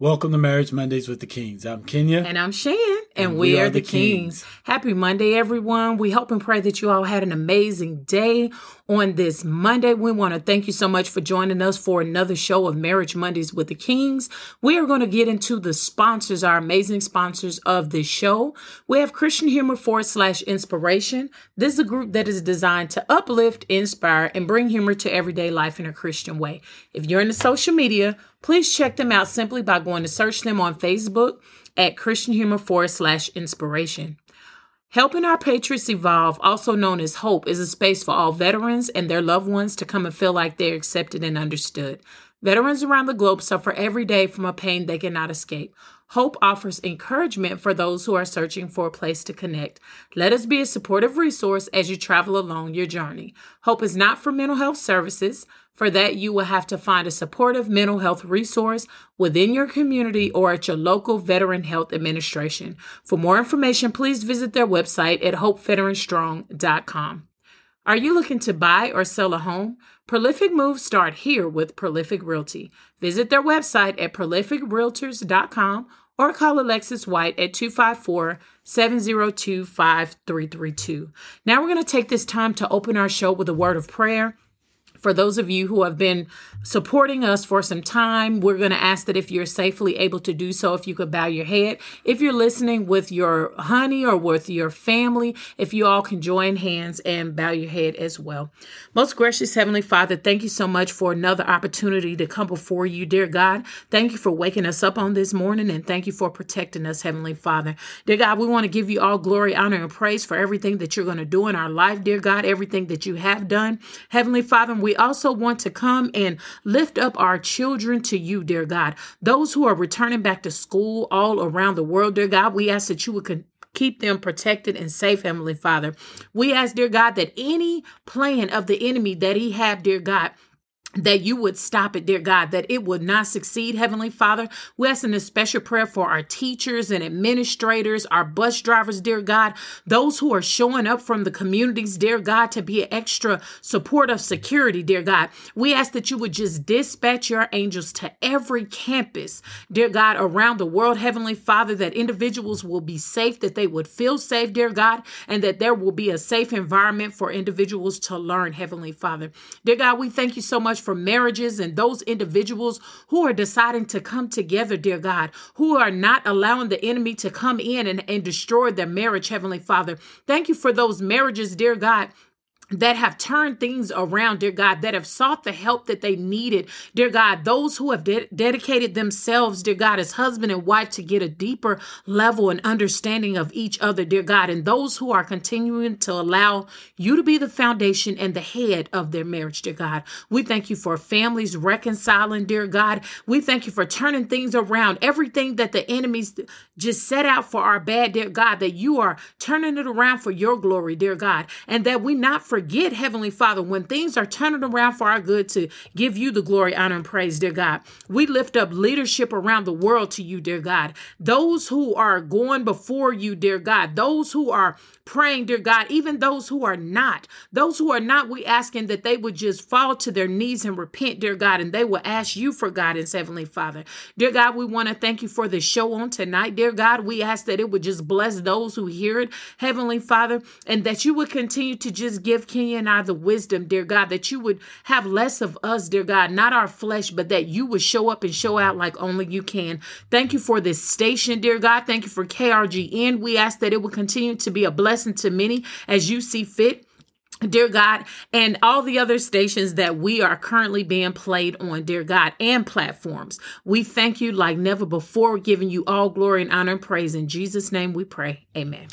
Welcome to Marriage Mondays with the Kings. I'm Kenya. And I'm Shan. And, we, we, are, are the Kings. Kings. Happy Monday, everyone. We hope and pray that you all had an amazing day on this Monday. We want to thank you so much for joining us for another show of Marriage Mondays with the Kings. We are going to get into the sponsors, our amazing sponsors of this show. We have Christian Humor forward slash inspiration. This is a group that is designed to uplift, inspire, and bring humor to everyday life in a Christian way. If you're into social media, Please check them out simply by going to search them on Facebook at Christian Humor forward slash inspiration. Helping Our Patriots Evolve, also known as HOPE, is a space for all veterans and their loved ones to come and feel like they're accepted and understood. Veterans around the globe suffer every day from a pain they cannot escape. Hope offers encouragement for those who are searching for a place to connect. Let us be a supportive resource as you travel along your journey. Hope is not for mental health services. For that, you will have to find a supportive mental health resource within your community or at your local Veteran Health Administration. For more information, please visit their website at hopeveteranstrong.com. Are you looking to buy or sell a home? Prolific moves start here with Prolific Realty. Visit their website at prolificrealtors.com or call Alexis White at 254 702 5332. Now we're going to take this time to open our show with a word of prayer for those of you who have been supporting us for some time, we're going to ask that if you're safely able to do so, if you could bow your head. If you're listening with your honey or with your family, if you all can join hands and bow your head as well. Most gracious Heavenly Father, thank you so much for another opportunity to come before you, dear God. Thank you for waking us up on this morning and thank you for protecting us, Heavenly Father. Dear God, we want to give you all glory, honor, and praise for everything that you're going to do in our life, dear God, everything that you have done. Heavenly Father, we also want to come and lift up our children to you, dear God. Those who are returning back to school all around the world, dear God, we ask that you would keep them protected and safe, Heavenly Father. We ask, dear God, that any plan of the enemy that he have, dear God, that you would stop it, dear God, that it would not succeed, Heavenly Father. We ask in a special prayer for our teachers and administrators, our bus drivers, dear God, those who are showing up from the communities, dear God, to be an extra support of security, dear God. We ask that you would just dispatch your angels to every campus, dear God, around the world, Heavenly Father, that individuals will be safe, that they would feel safe, dear God, and that there will be a safe environment for individuals to learn, Heavenly Father. Dear God, we thank you so much for marriages and those individuals who are deciding to come together, dear God, who are not allowing the enemy to come in and, and destroy their marriage, Heavenly Father. Thank you for those marriages, dear God, that have turned things around, dear God, that have sought the help that they needed, dear God, those who have de- dedicated themselves, dear God, as husband and wife to get a deeper level and understanding of each other, dear God, and those who are continuing to allow you to be the foundation and the head of their marriage, dear God. We thank you for families reconciling, dear God. We thank you for turning things around. Everything that the enemies just set out for our bad, dear God, that you are turning it around for your glory, dear God, and that we not forget, Heavenly Father, when things are turning around for our good to give you the glory, honor, and praise, dear God. We lift up leadership around the world to you, dear God. Those who are going before you, dear God. Those who are praying, dear God, even those who are not. Those who are not, we asking that they would just fall to their knees and repent, dear God, and they will ask you for guidance, Heavenly Father. Dear God, we want to thank you for the show on tonight, dear God. We ask that it would just bless those who hear it, Heavenly Father, and that you would continue to just give Kenya and I the wisdom, dear God, that you would have less of us, dear God, not our flesh, but that you would show up and show out like only you can. Thank you for this station, dear God. Thank you for KRGN. We ask that it would continue to be a blessing blessing to many as you see fit. Dear God, and all the other stations that we are currently being played on, dear God, and platforms. We thank you like never before, giving you all glory and honor and praise. In Jesus' name we pray. Amen.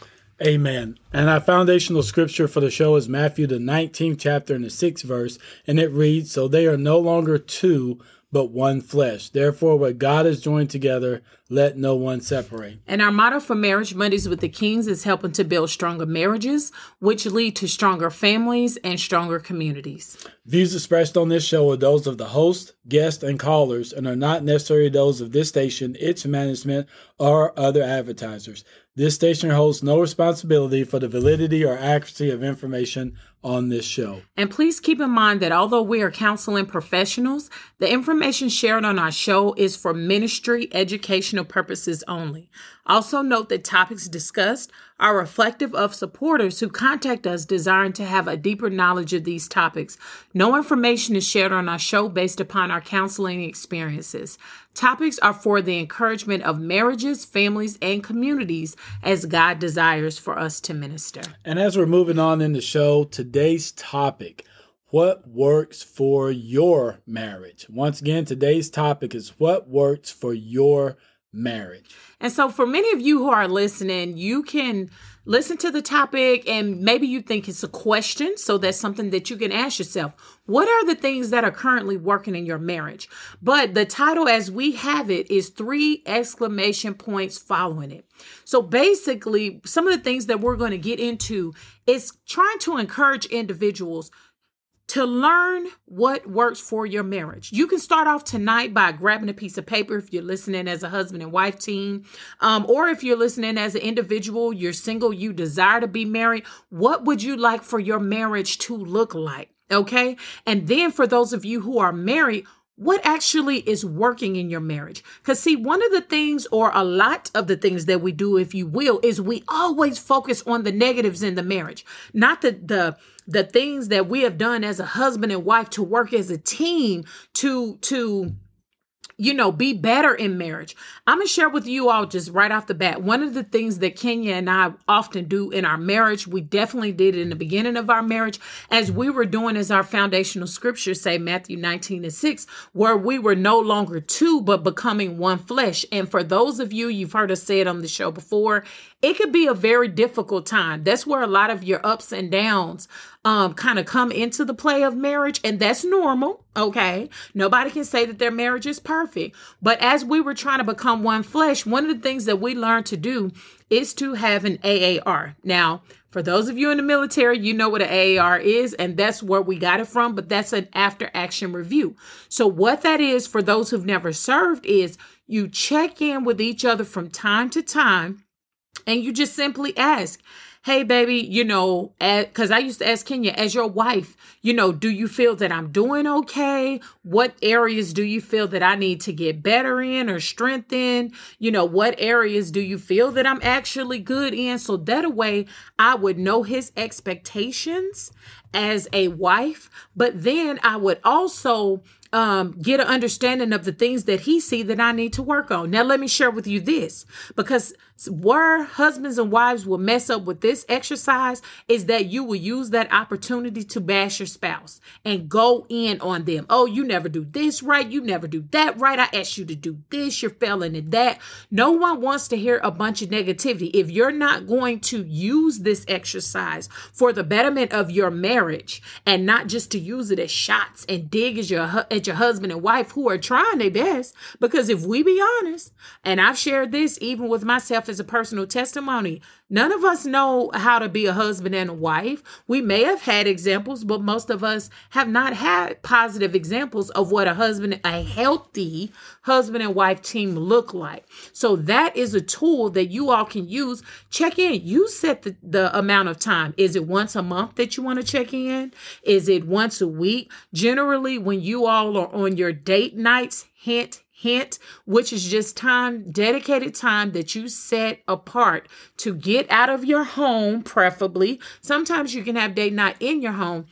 Amen. And our foundational scripture for the show is Matthew, the 19th chapter and the 6th verse. And it reads So they are no longer two, but one flesh. Therefore, what God has joined together, let no one separate. And our motto for Marriage Mondays with the Kings is helping to build stronger marriages, which lead to stronger families and stronger communities. Views expressed on this show are those of the host, guests, and callers and are not necessarily those of this station, its management, or other advertisers. This station holds no responsibility for the validity or accuracy of information on this show. And please keep in mind that although we are counseling professionals, the information shared on our show is for ministry educational purposes only. Also, note that topics discussed are reflective of supporters who contact us desiring to have a deeper knowledge of these topics. No information is shared on our show based upon our counseling experiences. Topics are for the encouragement of marriages, families, and communities as God desires for us to minister. And as we're moving on in the show, today's topic what works for your marriage? Once again, today's topic is what works for your marriage. And so, for many of you who are listening, you can listen to the topic and maybe you think it's a question. So, that's something that you can ask yourself. What are the things that are currently working in your marriage? But the title, as we have it, is three exclamation points following it. So, basically, some of the things that we're going to get into is trying to encourage individuals to learn what works for your marriage. You can start off tonight by grabbing a piece of paper if you're listening as a husband and wife team, um, or if you're listening as an individual, you're single, you desire to be married. What would you like for your marriage to look like? Okay. And then for those of you who are married, what actually is working in your marriage. Because, see, one of the things, or a lot of the things that we do, if you will, is we always focus on the negatives in the marriage, not the, the, the things that we have done as a husband and wife to work as a team to, to, you know, be better in marriage. I'm going to share with you all just right off the bat. One of the things that Kenya and I often do in our marriage, we definitely did in the beginning of our marriage, as we were doing as our foundational scriptures say, Matthew 19 and 6, where we were no longer two, but becoming one flesh. And for those of you, you've heard us say it on the show before, it could be a very difficult time. That's where a lot of your ups and downs um, kind of come into the play of marriage, and that's normal. Okay. Nobody can say that their marriage is perfect. But as we were trying to become one flesh, one of the things that we learned to do is to have an AAR. Now, for those of you in the military, you know what an AAR is, and that's where we got it from, but that's an after action review. So, what that is for those who've never served is you check in with each other from time to time and you just simply ask, hey, baby, you know, because I used to ask Kenya, as your wife, you know, do you feel that I'm doing okay? What areas do you feel that I need to get better in or strengthen? You know, what areas do you feel that I'm actually good in? So that way I would know his expectations as a wife, but then I would also um, get an understanding of the things that he see that I need to work on. Now, let me share with you this because where husbands and wives will mess up with this exercise is that you will use that opportunity to bash your spouse and go in on them. Oh, you never do this right. You never do that right. I asked you to do this. You're failing at that. No one wants to hear a bunch of negativity. If you're not going to use this exercise for the betterment of your marriage and not just to use it as shots and dig as your at your husband and wife who are trying their best. Because if we be honest, and I've shared this even with myself as a personal testimony, None of us know how to be a husband and a wife. We may have had examples, but most of us have not had positive examples of what a husband, a healthy husband and wife team look like. So that is a tool that you all can use. Check in. You set the, the amount of time. Is it once a month that you want to check in? Is it once a week? Generally, when you all are on your date nights, hint, hint, which is just time, dedicated time that you set apart to get out of your home, preferably. Sometimes you can have date night in your home.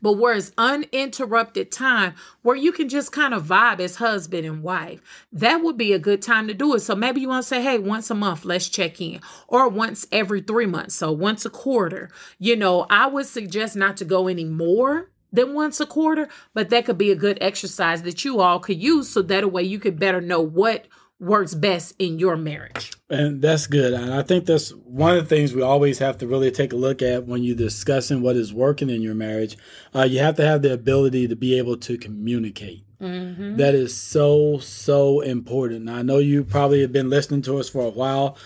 But where it's uninterrupted time where you can just kind of vibe as husband and wife, that would be a good time to do it. So maybe you want to say, hey, once a month, let's check in, or once every three months. So once a quarter. You know, I would suggest not to go any more than once a quarter, but that could be a good exercise that you all could use so that way you could better know what works best in your marriage. And that's good. And I think that's one of the things we always have to really take a look at when you're discussing what is working in your marriage. Uh, you have to have the ability to be able to communicate. Mm-hmm. That is so, so important. Now, I know you probably have been listening to us for a while.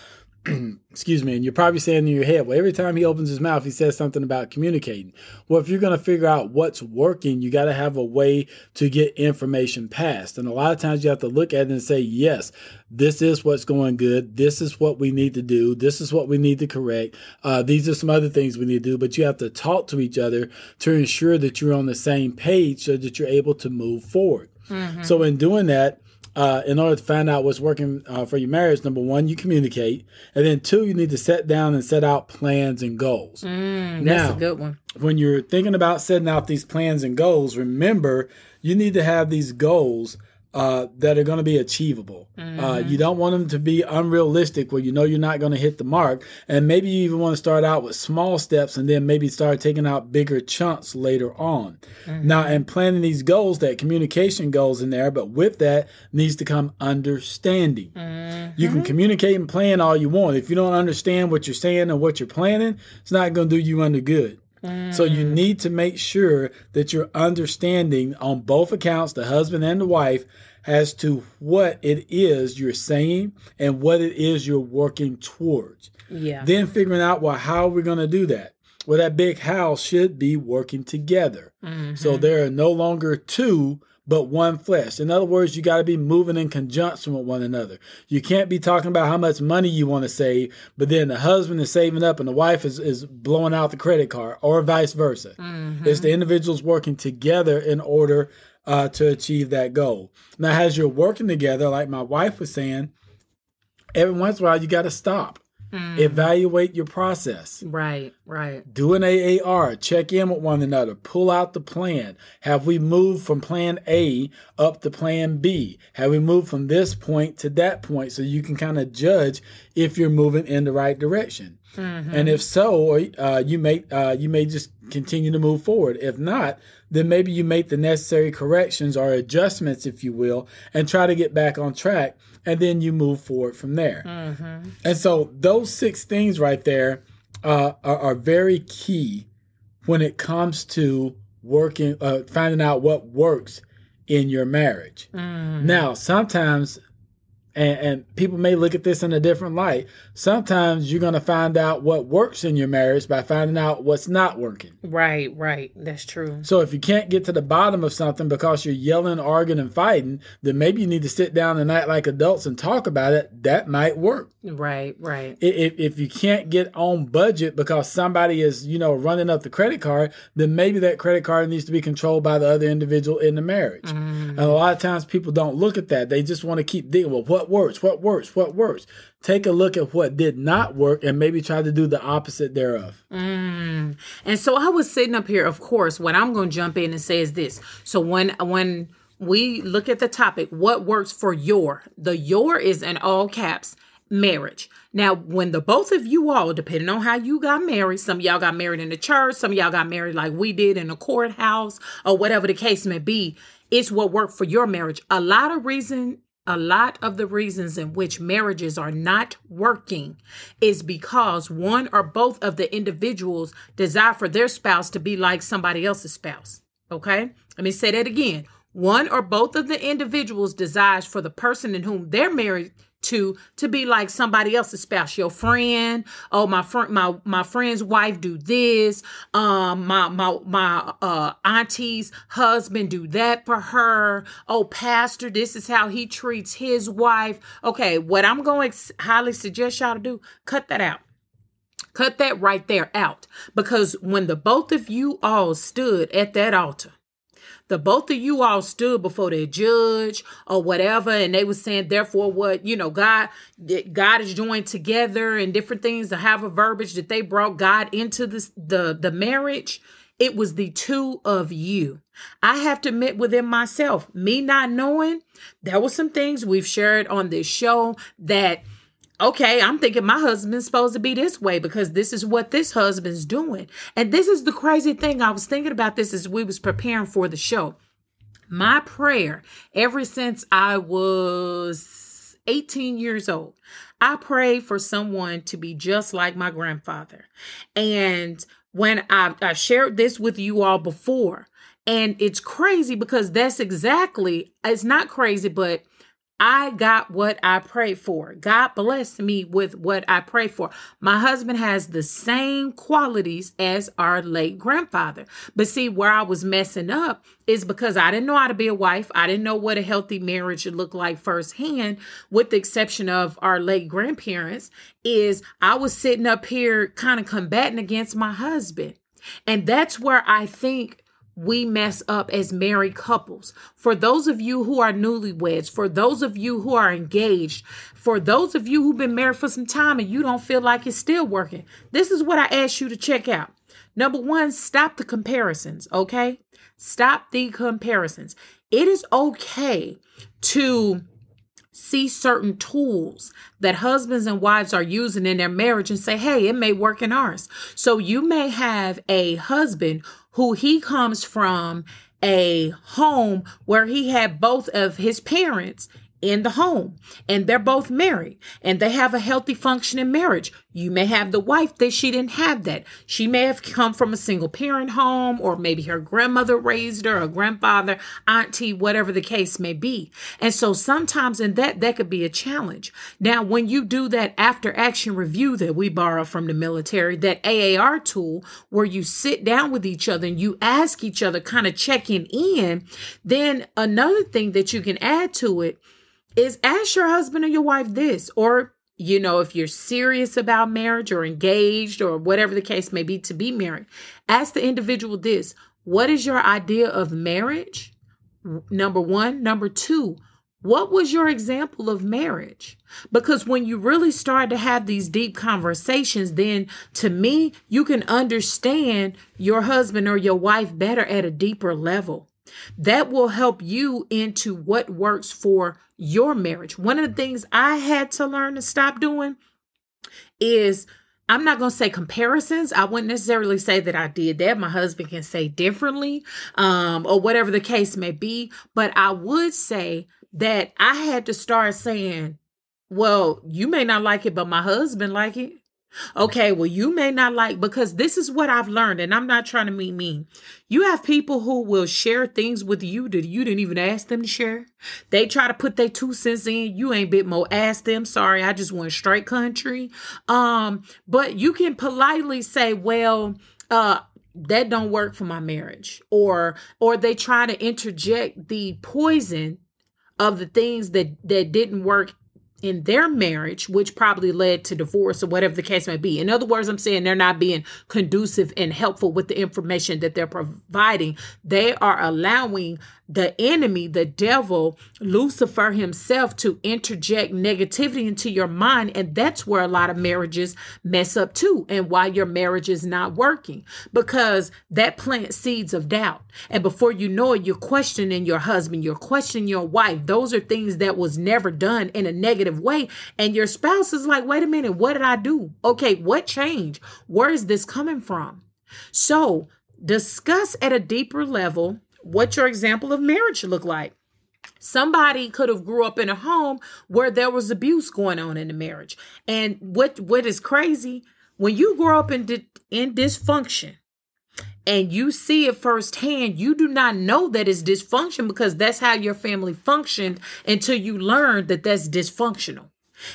excuse me, and you're probably saying in your head, well, every time he opens his mouth, he says something about communicating. Well, if you're going to figure out what's working, you got to have a way to get information passed. And a lot of times you have to look at it and say, yes, this is what's going good. This is what we need to do. This is what we need to correct. Uh, these are some other things we need to do, but you have to talk to each other to ensure that you're on the same page so that you're able to move forward. Mm-hmm. So in doing that, uh, in order to find out what's working uh, for your marriage, number one, you communicate, and then two, you need to set down and set out plans and goals. Mm, that's now, a good one. When you're thinking about setting out these plans and goals, remember you need to have these goals uh, that are going to be achievable. Uh, mm-hmm. Uh, you don't want them to be unrealistic where you know you're not going to hit the mark. And maybe you even want to start out with small steps and then maybe start taking out bigger chunks later on. Mm-hmm. Now, and planning these goals, that communication goes in there, but with that needs to come understanding. Mm-hmm. You can communicate and plan all you want. If you don't understand what you're saying and what you're planning, it's not going to do you under good. So you mm. need to make sure that you're understanding on both accounts, the husband and the wife, as to what it is you're saying and what it is you're working towards. Yeah. Then figuring out, well, how are we going to do that? Well, that big house should be working together. Mm-hmm. So there are no longer two, but one flesh. In other words, you got to be moving in conjunction with one another. You can't be talking about how much money you want to save, but then the husband is saving up and the wife is, is blowing out the credit card, or vice versa. Mm-hmm. It's the individuals working together in order uh, to achieve that goal. Now, as you're working together, like my wife was saying, every once in a while you got to stop. Mm. Evaluate your process. Right, right. Do an AAR, check in with one another, pull out the plan. Have we moved from plan A up to plan B? Have we moved from this point to that point so you can kind of judge if you're moving in the right direction? Mm-hmm. And if so, uh, you may uh, you may just continue to move forward. If not, then maybe you make the necessary corrections or adjustments, if you will, and try to get back on track. And then you move forward from there. Mm-hmm. And so those six things right there uh, are, are, very key when it comes to working, uh, finding out what works in your marriage. Mm-hmm. Now, sometimes and, and, people may look at this in a different light. Sometimes you're going to find out what works in your marriage by finding out what's not working. Right, right. That's true. So if you can't get to the bottom of something because you're yelling, arguing, and fighting, then maybe you need to sit down and act like adults and talk about it. That might work. Right, right. If, if you can't get on budget because somebody is, you know, running up the credit card, then maybe that credit card needs to be controlled by the other individual in the marriage. Mm. And a lot of times people don't look at that. They just want to keep digging. Well, what works? What works? What works? Take a look at what did not work and maybe try to do the opposite thereof. Mm. And so I was sitting up here, of course, what I'm going to jump in and say is this. So when, when, we look at the topic, what works for your, the your is in all caps marriage. Now, when the both of you all, depending on how you got married, some y'all got married in the church, some y'all got married like we did in a courthouse, or whatever the case may be, it's what worked for your marriage. A lot of reason a lot of the reasons in which marriages are not working is because one or both of the individuals desire for their spouse to be like somebody else's spouse. Okay? Let me say that again. One or both of the individuals desires for the person in whom they're married to to be like somebody else's spouse your friend. Oh my friend my my friend's wife do this. Um my my my uh auntie's husband do that for her. Oh pastor this is how he treats his wife. Okay what i'm going highly suggest y'all to do cut that out. Cut that right there out. Because when the both of you all stood at that altar the both of you all stood before the judge or whatever, and they were saying, therefore, what you know, God, God is joined together and different things to have a verbiage that they brought God into this the the marriage. It was the two of you. I have to admit within myself, me not knowing, there were some things we've shared on this show that okay, I'm thinking my husband's supposed to be this way because this is what this husband's doing. And this is the crazy thing. I was thinking about this as we was preparing for the show. My prayer ever since I was 18 years old, I prayed for someone to be just like my grandfather. And when I, I shared this with you all before, and it's crazy because that's exactly, it's not crazy, but I got what I prayed for. God blessed me with what I prayed for. My husband has the same qualities as our late grandfather. But see, where I was messing up is because I didn't know how to be a wife. I didn't know what a healthy marriage should look like firsthand, with the exception of our late grandparents, is I was sitting up here kind of combating against my husband. And that's where I think we mess up as married couples. For those of you who are newlyweds, for those of you who are engaged, for those of you who've been married for some time and you don't feel like it's still working, this is what I ask you to check out. Number one, stop the comparisons, okay? Stop the comparisons. It is okay to see certain tools that husbands and wives are using in their marriage and say, hey, it may work in ours. So you may have a husband who he comes from a home where he had both of his parents in the home and they're both married and they have a healthy functioning marriage. You may have the wife that she didn't have that. She may have come from a single parent home or maybe her grandmother raised her or grandfather, auntie, whatever the case may be. And so sometimes in that, that could be a challenge. Now, when you do that after action review that we borrow from the military, that AAR tool where you sit down with each other and you ask each other kind of checking in, then another thing that you can add to it is ask your husband or your wife this, or, you know, if you're serious about marriage or engaged or whatever the case may be to be married, ask the individual this What is your idea of marriage? Number one. Number two, what was your example of marriage? Because when you really start to have these deep conversations, then to me, you can understand your husband or your wife better at a deeper level. That will help you into what works for your marriage. One of the things I had to learn to stop doing is I'm not going to say comparisons. I wouldn't necessarily say that I did that. My husband can say differently, um, or whatever the case may be. But I would say that I had to start saying, well, you may not like it, but my husband like it. Okay, well, you may not like because this is what I've learned, and I'm not trying to be mean. You have people who will share things with you that you didn't even ask them to share. They try to put their two cents in. You ain't bit more ask them. Sorry, I just went straight country. Um, but you can politely say, well, uh, that don't work for my marriage, or or they try to interject the poison of the things that that didn't work in their marriage, which probably led to divorce or whatever the case may be. In other words, I'm saying they're not being conducive and helpful with the information that they're providing. They are allowing the enemy, the devil, Lucifer himself to interject negativity into your mind. And that's where a lot of marriages mess up too. And why your marriage is not working because that plants seeds of doubt. And before you know it, you're questioning your husband, you're questioning your wife. Those are things that was never done in a negative way. And your spouse is like, wait a minute, what did I do? Okay, what changed? Where is this coming from? So discuss at a deeper level what your example of marriage should look like. Somebody could have grew up in a home where there was abuse going on in the marriage. And what what is crazy, when you grow up in di- in dysfunction and you see it firsthand, you do not know that it's dysfunction because that's how your family functioned until you learn that that's dysfunctional.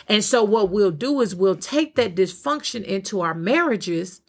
And so what we'll do is we'll take that dysfunction into our marriages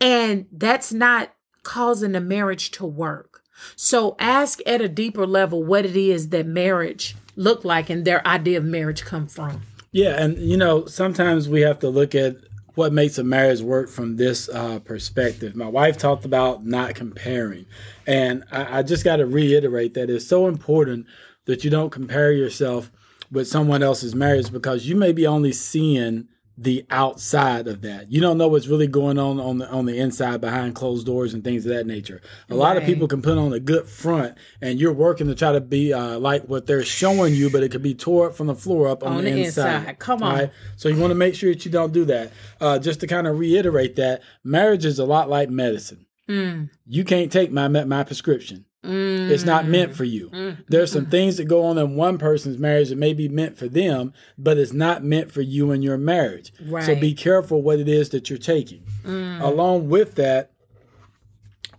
and that's not causing the marriage to work. So ask at a deeper level what it is that marriage look like and their idea of marriage come from. Yeah, and you know, sometimes we have to look at what makes a marriage work from this uh, perspective. My wife talked about not comparing, and I, I just got to reiterate that it's so important that you don't compare yourself with someone else's marriage because you may be only seeing the outside of that. You don't know what's really going on on the on the inside behind closed doors and things of that nature. A lot of people can put on a good front, and you're working to try to be uh, like what they're showing you, but it could be tore up from the floor up on, on the, the inside. inside. Come on. Right? So you want to make sure that you don't do that. Uh, just to kind of reiterate that marriage is a lot like medicine. Mm. You can't take my my prescription. Mm. It's not meant for you. Mm. There's some things that go on in one person's marriage that may be meant for them, but it's not meant for you and your marriage. Right. So be careful what it is that you're taking. Mm. Along with that,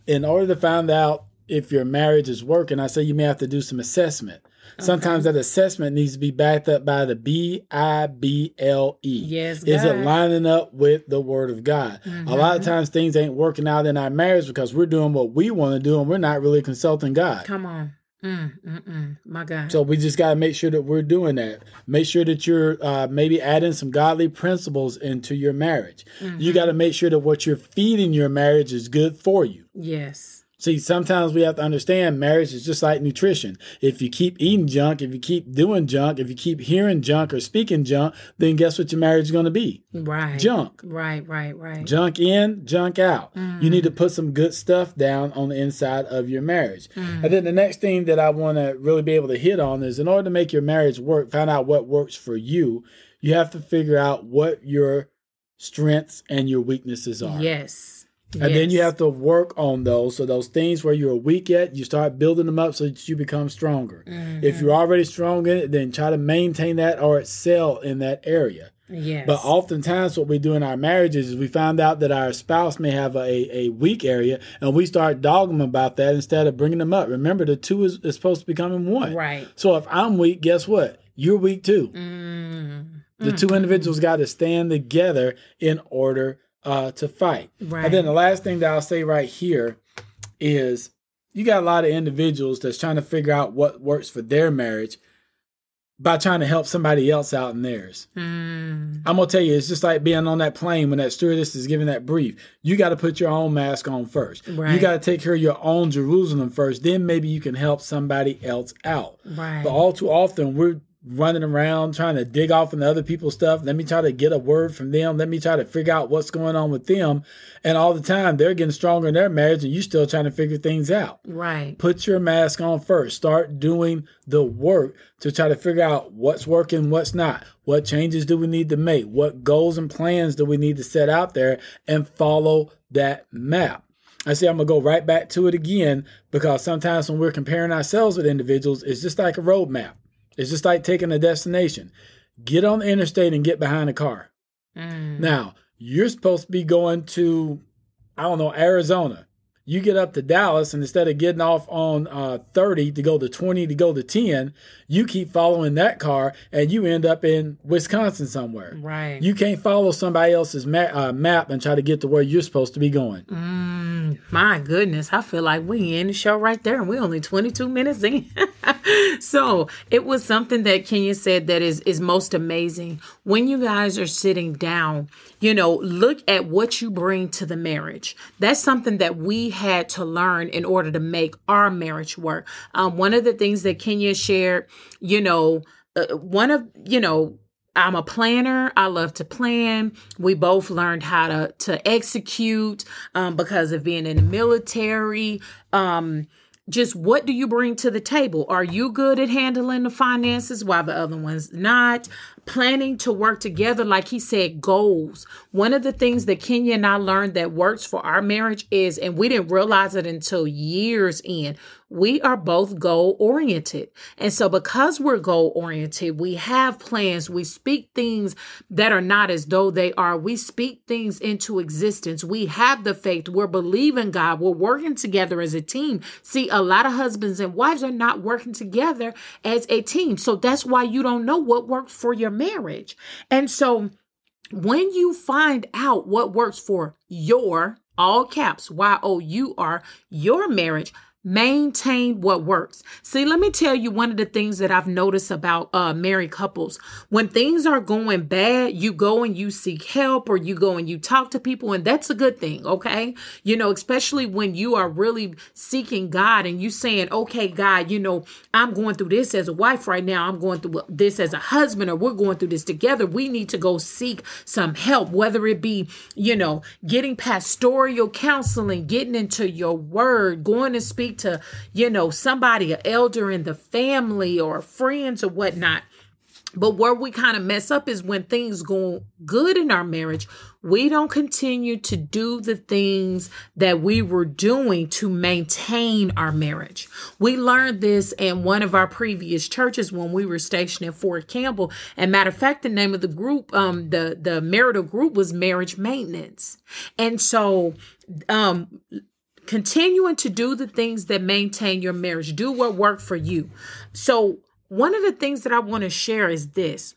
in order to find out if your marriage is working, I say you may have to do some assessment. Sometimes that assessment needs to be backed up by the B I B L E. Yes. Is it lining up with the Word of God? Mm-hmm. A lot of times things ain't working out in our marriage because we're doing what we want to do and we're not really consulting God. Come on. Mm, mm, mm. My God. So we just got to make sure that we're doing that. Make sure that you're uh, maybe adding some godly principles into your marriage. Mm-hmm. You got to make sure that what you're feeding your marriage is good for you. Yes. See, sometimes we have to understand marriage is just like nutrition. If you keep eating junk, if you keep doing junk, if you keep hearing junk or speaking junk, then guess what your marriage is going to be? Right. Junk. Right, right, right. Junk in, junk out. Mm. You need to put some good stuff down on the inside of your marriage. Mm. And then the next thing that I want to really be able to hit on is in order to make your marriage work, find out what works for you, you have to figure out what your strengths and your weaknesses are. Yes. And yes. then you have to work on those. So those things where you're weak at, you start building them up so that you become stronger. Mm-hmm. If you're already strong in it, then try to maintain that or excel in that area. Yes. But oftentimes, what we do in our marriages is we find out that our spouse may have a, a weak area, and we start dogging them about that instead of bringing them up. Remember, the two is, is supposed to become one. Right. So if I'm weak, guess what? You're weak too. Mm-hmm. The two individuals got to stand together in order uh, to fight. Right. And then the last thing that I'll say right here is you got a lot of individuals that's trying to figure out what works for their marriage by trying to help somebody else out in theirs. Mm. I'm gonna tell you, it's just like being on that plane when that stewardess is giving that brief. You got to put your own mask on first. Right. You got to take care of your own Jerusalem first. Then maybe you can help somebody else out. Right. But all too often, we're running around trying to dig off into other people's stuff. Let me try to get a word from them. Let me try to figure out what's going on with them. And all the time they're getting stronger in their marriage and you're still trying to figure things out. Right. Put your mask on first. Start doing the work to try to figure out what's working, what's not. What changes do we need to make? What goals and plans do we need to set out there and follow that map? I say I'm gonna go right back to it again because sometimes when we're comparing ourselves with individuals, it's just like a roadmap. It's just like taking a destination. Get on the interstate and get behind a car. Mm. Now, you're supposed to be going to, I don't know, Arizona you get up to Dallas and instead of getting off on uh, 30 to go to 20 to go to 10, you keep following that car and you end up in Wisconsin somewhere. Right. You can't follow somebody else's ma- uh, map and try to get to where you're supposed to be going. Mm, my goodness. I feel like we in the show right there and we're only 22 minutes in. so it was something that Kenya said that is, is most amazing. When you guys are sitting down, you know, look at what you bring to the marriage. That's something that we had to learn in order to make our marriage work. Um, one of the things that Kenya shared, you know, uh, one of, you know, I'm a planner. I love to plan. We both learned how to to execute um, because of being in the military. Um, just what do you bring to the table? Are you good at handling the finances while the other one's not? Planning to work together, like he said, goals. One of the things that Kenya and I learned that works for our marriage is, and we didn't realize it until years in, we are both goal oriented. And so, because we're goal oriented, we have plans. We speak things that are not as though they are. We speak things into existence. We have the faith. We're believing God. We're working together as a team. See, a lot of husbands and wives are not working together as a team. So, that's why you don't know what works for your marriage. And so, when you find out what works for your all caps Y O U R your marriage Maintain what works. See, let me tell you one of the things that I've noticed about uh, married couples. When things are going bad, you go and you seek help or you go and you talk to people, and that's a good thing, okay? You know, especially when you are really seeking God and you saying, okay, God, you know, I'm going through this as a wife right now, I'm going through this as a husband, or we're going through this together. We need to go seek some help, whether it be, you know, getting pastoral counseling, getting into your word, going to speak to, you know, somebody, an elder in the family or friends or whatnot But where we kind of mess up is when things go good in our marriage, we don't continue to do the things that we were doing to maintain our marriage. We learned this in one of our previous churches when we were stationed at Fort Campbell. And matter of fact, the name of the group, um, the the marital group was marriage maintenance. And so um continuing to do the things that maintain your marriage, do what worked for you. So one of the things that I want to share is this.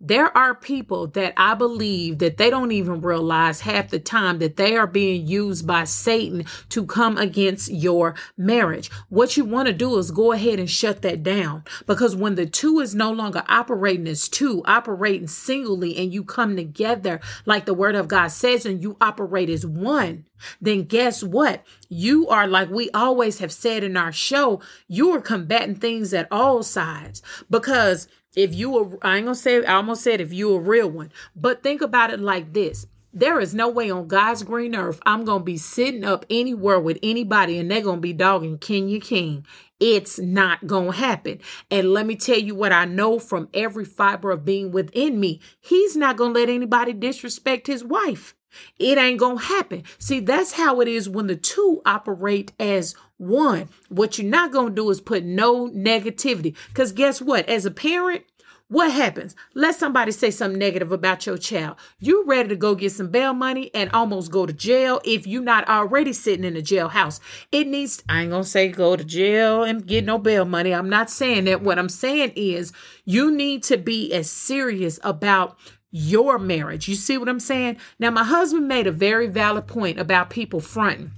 There are people that I believe that they don't even realize half the time that they are being used by Satan to come against your marriage. What you want to do is go ahead and shut that down because when the two is no longer operating as two, operating singly, and you come together like the word of God says, and you operate as one, then guess what? You are like we always have said in our show, you are combating things at all sides because if you were, I ain't gonna say, I almost said if you a real one, but think about it like this. There is no way on God's green earth I'm gonna be sitting up anywhere with anybody and they're gonna be dogging Kenya King. It's not gonna happen. And let me tell you what I know from every fiber of being within me. He's not gonna let anybody disrespect his wife. It ain't gonna happen. See, that's how it is when the two operate as one. What you're not gonna do is put no negativity. Because guess what? As a parent, what happens? Let somebody say something negative about your child. You ready to go get some bail money and almost go to jail if you're not already sitting in a jailhouse. It needs, I ain't gonna say go to jail and get no bail money. I'm not saying that. What I'm saying is you need to be as serious about your marriage. You see what I'm saying? Now, my husband made a very valid point about people fronting.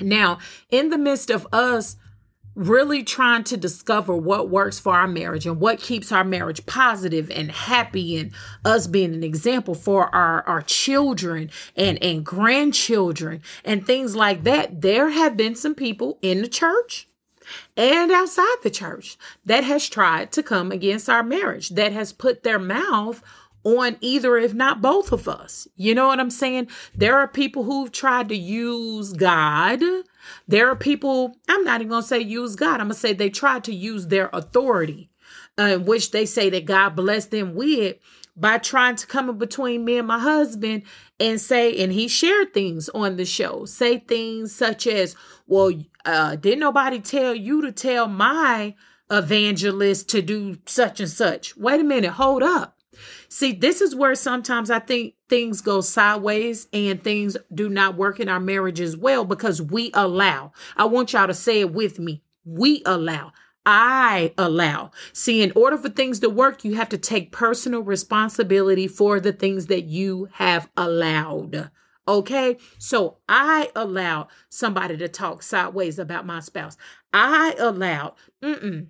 Now, in the midst of us really trying to discover what works for our marriage and what keeps our marriage positive and happy and us being an example for our, our children and, and grandchildren and things like that, there have been some people in the church and outside the church that has tried to come against our marriage, that has put their mouth on either, if not both of us. You know what I'm saying? There are people who've tried to use God. There are people, I'm not even going to say use God. I'm going to say they tried to use their authority, uh, which they say that God blessed them with by trying to come in between me and my husband and say, and he shared things on the show, say things such as, well, uh, didn't nobody tell you to tell my evangelist to do such and such? Wait a minute, hold up. See, this is where sometimes I think things go sideways and things do not work in our marriage as well because we allow. I want y'all to say it with me. We allow. I allow. See, in order for things to work, you have to take personal responsibility for the things that you have allowed. Okay. So I allow somebody to talk sideways about my spouse. I allowed, mm-mm,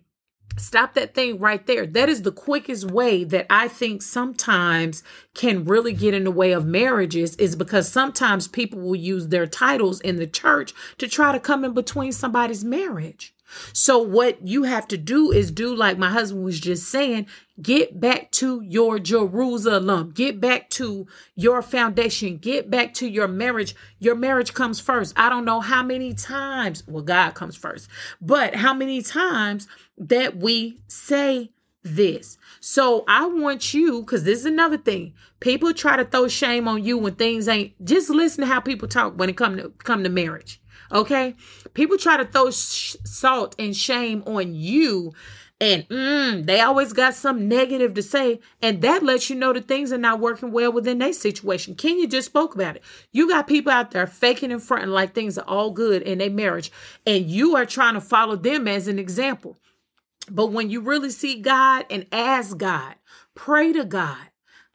Stop that thing right there. That is the quickest way that I think sometimes can really get in the way of marriages is because sometimes people will use their titles in the church to try to come in between somebody's marriage. So what you have to do is do like my husband was just saying, get back to your Jerusalem. Get back to your foundation. Get back to your marriage. Your marriage comes first. I don't know how many times, well God comes first. But how many times that we say this. So I want you, because this is another thing. People try to throw shame on you when things ain't. Just listen to how people talk when it come to come to marriage. Okay, people try to throw sh- salt and shame on you, and mm, they always got some negative to say, and that lets you know that things are not working well within their situation. Kenya just spoke about it. You got people out there faking and fronting like things are all good in their marriage, and you are trying to follow them as an example. But when you really see God and ask God, pray to God,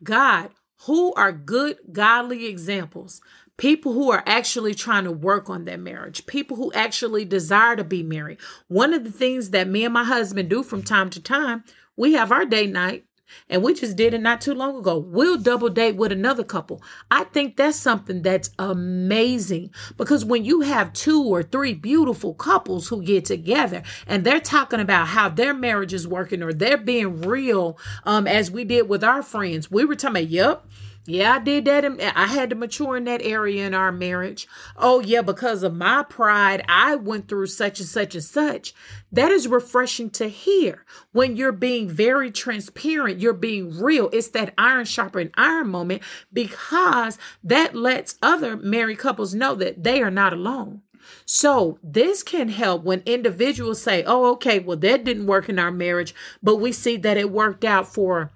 God, who are good, godly examples? People who are actually trying to work on their marriage, people who actually desire to be married. One of the things that me and my husband do from time to time, we have our date night and we just did it not too long ago. We'll double date with another couple. I think that's something that's amazing because when you have two or three beautiful couples who get together and they're talking about how their marriage is working or they're being real, um, as we did with our friends, we were talking about, yep. Yeah, I did that. In, I had to mature in that area in our marriage. Oh, yeah, because of my pride, I went through such and such and such. That is refreshing to hear when you're being very transparent, you're being real. It's that iron sharpened iron moment because that lets other married couples know that they are not alone. So, this can help when individuals say, Oh, okay, well, that didn't work in our marriage, but we see that it worked out for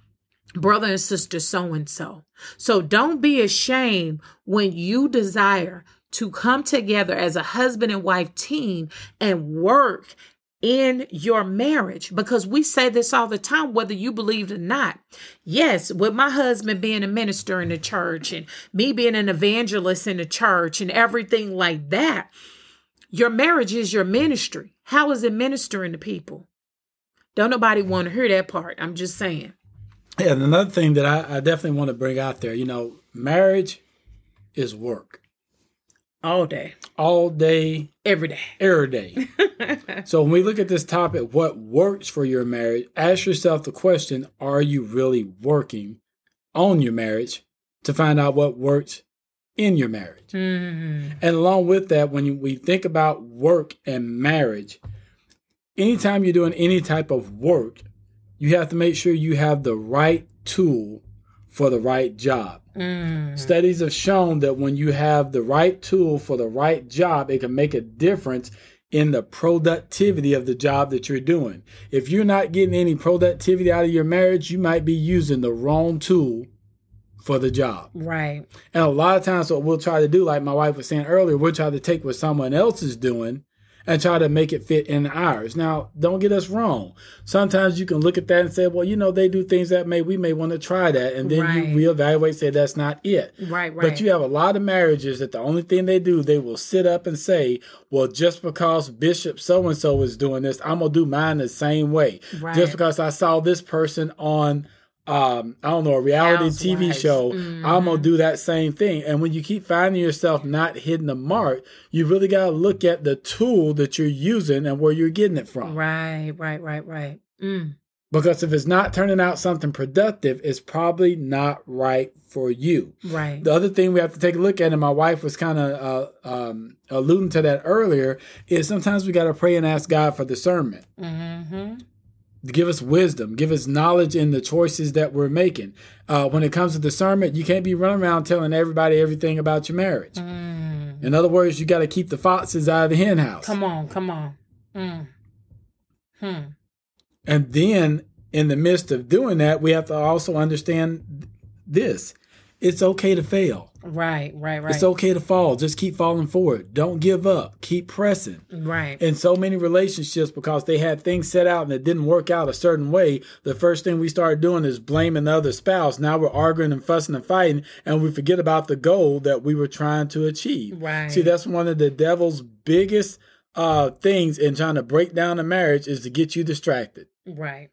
brother and sister so and so. So don't be ashamed when you desire to come together as a husband and wife team and work in your marriage because we say this all the time, whether you believe it or not. Yes, with my husband being a minister in the church and me being an evangelist in the church and everything like that, your marriage is your ministry. How is it ministering to people? Don't nobody want to hear that part. I'm just saying. Yeah, and another thing that I, I definitely want to bring out there, you know, marriage is work. All day. All day. Every day. Every day. so when we look at this topic, what works for your marriage, ask yourself the question, are you really working on your marriage to find out what works in your marriage? Mm-hmm. And along with that, when you, we think about work and marriage, anytime you're doing any type of work, you have to make sure you have the right tool for the right job. Mm. Studies have shown that when you have the right tool for the right job, it can make a difference in the productivity of the job that you're doing. If you're not getting any productivity out of your marriage, you might be using the wrong tool for the job. Right. And a lot of times, what we'll try to do, like my wife was saying earlier, we'll try to take what someone else is doing and try to make it fit in ours. Now, don't get us wrong. Sometimes you can look at that and say, well, you know, they do things that may we may want to try that, and then right. you reevaluate, say that's not it. Right, right. But you have a lot of marriages that the only thing they do, they will sit up and say, well, just because Bishop so and so is doing this, I'm gonna do mine the same way. Right. Just because I saw this person on um, I don't know, a reality. TV show, mm-hmm. I'm gonna do that same thing. And when you keep finding yourself not hitting the mark, you really gotta look at the tool that you're using and where you're getting it from. Right, right, right, right. Mm. Because if it's not turning out something productive, it's probably not right for you. Right. The other thing we have to take a look at, and my wife was kind of uh, um, alluding to that earlier, is sometimes we got to pray and ask God for discernment. Mm-hmm give us wisdom, give us knowledge in the choices that we're making. Uh, when it comes to discernment, you can't be running around telling everybody everything about your marriage. Mm. In other words, you got to keep the foxes out of the hen house. Come on, come on. Mm. Hmm. And then, in the midst of doing that, we have to also understand this it's okay to fail. Right, right, right. It's okay to fall. Just keep falling forward. Don't give up. Keep pressing. Right. And so many relationships, because they had things set out and it didn't work out a certain way, the first thing we start doing is blaming the other spouse. Now we're arguing and fussing and fighting, and we forget about the goal that we were trying to achieve. Right. See, that's one of the devil's biggest uh, things in trying to break down a marriage is to get you distracted. Right.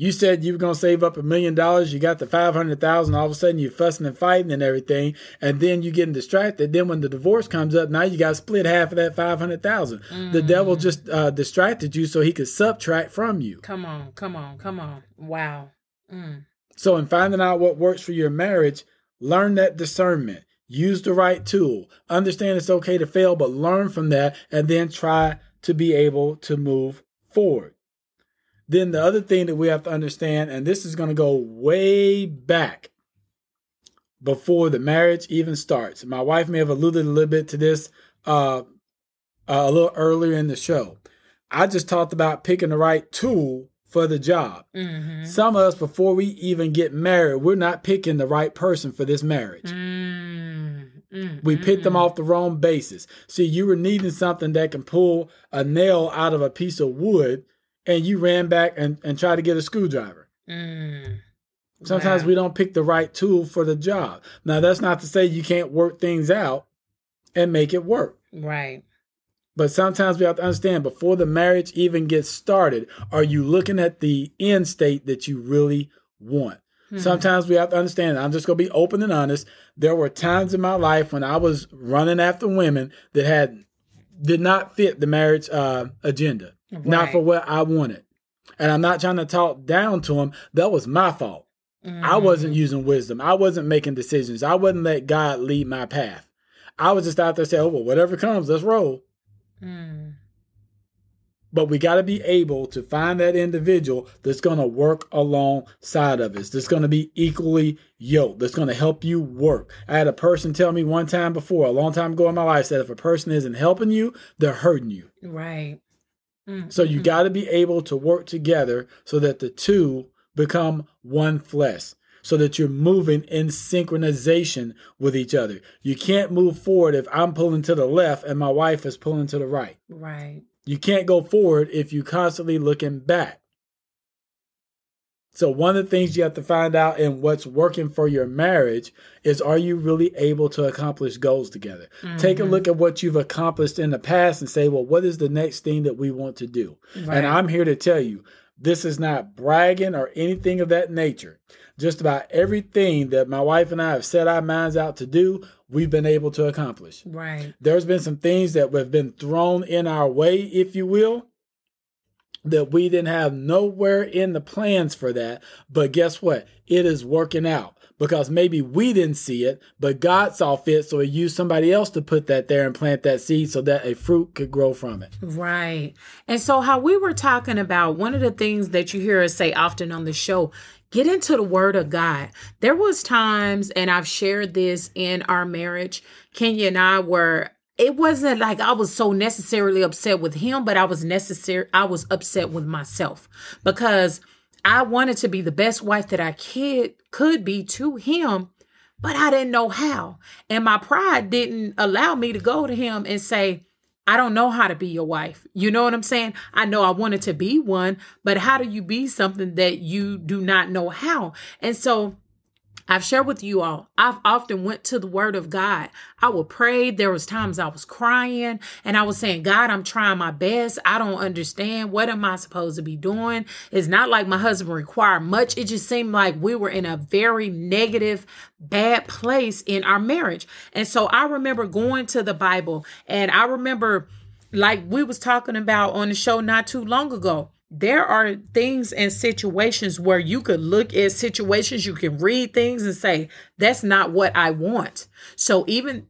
You said you were going to save up a million dollars. You got the 500,000. All of a sudden you're fussing and fighting and everything. And then you're getting distracted. Then when the divorce comes up, now you got to split half of that 500,000. Mm. The devil mm. just uh, distracted you so he could subtract from you. Come on, come on, come on. Wow. Mm. So in finding out what works for your marriage, learn that discernment. Use the right tool. Understand it's okay to fail, but learn from that and then try to be able to move forward. Then the other thing that we have to understand, and this is going to go way back before the marriage even starts. My wife may have alluded a little bit to this uh, uh, a little earlier in the show. I just talked about picking the right tool for the job. Mm-hmm. Some of us, before we even get married, we're not picking the right person for this marriage. Mm-hmm. We picked them off the wrong basis. See, you were needing something that can pull a nail out of a piece of wood and you ran back and, and tried to get a screwdriver. Mm. Sometimes wow. we don't pick the right tool for the job. Now, that's not to say you can't work things out and make it work. Right. But sometimes we have to understand before the marriage even gets started, are you looking at the end state that you really want? Hmm. Sometimes we have to understand. I'm just going to be open and honest. There were times in my life when I was running after women that had did not fit the marriage uh, agenda. Right. Not for what I wanted. And I'm not trying to talk down to him. That was my fault. Mm. I wasn't using wisdom. I wasn't making decisions. I wouldn't let God lead my path. I was just out there saying, oh, well, whatever comes, let's roll. Mm. But we got to be able to find that individual that's going to work alongside of us, that's going to be equally yoked, that's going to help you work. I had a person tell me one time before, a long time ago in my life, that if a person isn't helping you, they're hurting you. Right. Mm-hmm. So you got to be able to work together so that the two become one flesh so that you're moving in synchronization with each other. You can't move forward if I'm pulling to the left and my wife is pulling to the right. Right. You can't go forward if you constantly looking back. So one of the things you have to find out in what's working for your marriage is are you really able to accomplish goals together? Mm-hmm. Take a mm-hmm. look at what you've accomplished in the past and say, well, what is the next thing that we want to do? Right. And I'm here to tell you, this is not bragging or anything of that nature. Just about everything that my wife and I have set our minds out to do, we've been able to accomplish. Right. There's been some things that have been thrown in our way, if you will, that we didn't have nowhere in the plans for that. But guess what? It is working out because maybe we didn't see it, but God saw fit. So he used somebody else to put that there and plant that seed so that a fruit could grow from it. Right. And so, how we were talking about one of the things that you hear us say often on the show get into the word of god there was times and i've shared this in our marriage kenya and i were it wasn't like I was so necessarily upset with him, but I was necessary. I was upset with myself because I wanted to be the best wife that I could could be to him, but I didn't know how. And my pride didn't allow me to go to him and say, I don't know how to be your wife. You know what I'm saying? I know I wanted to be one, but how do you be something that you do not know how? And so I've shared with you all. I've often went to the word of God. I would pray. There was times I was crying and I was saying, God, I'm trying my best. I don't understand. What am I supposed to be doing? It's not like my husband required much. It just seemed like we were in a very negative, bad place in our marriage. And so I remember going to the Bible and I remember like we was talking about on the show not too long ago there are things and situations where you could look at situations, you can read things and say, that's not what I want. So even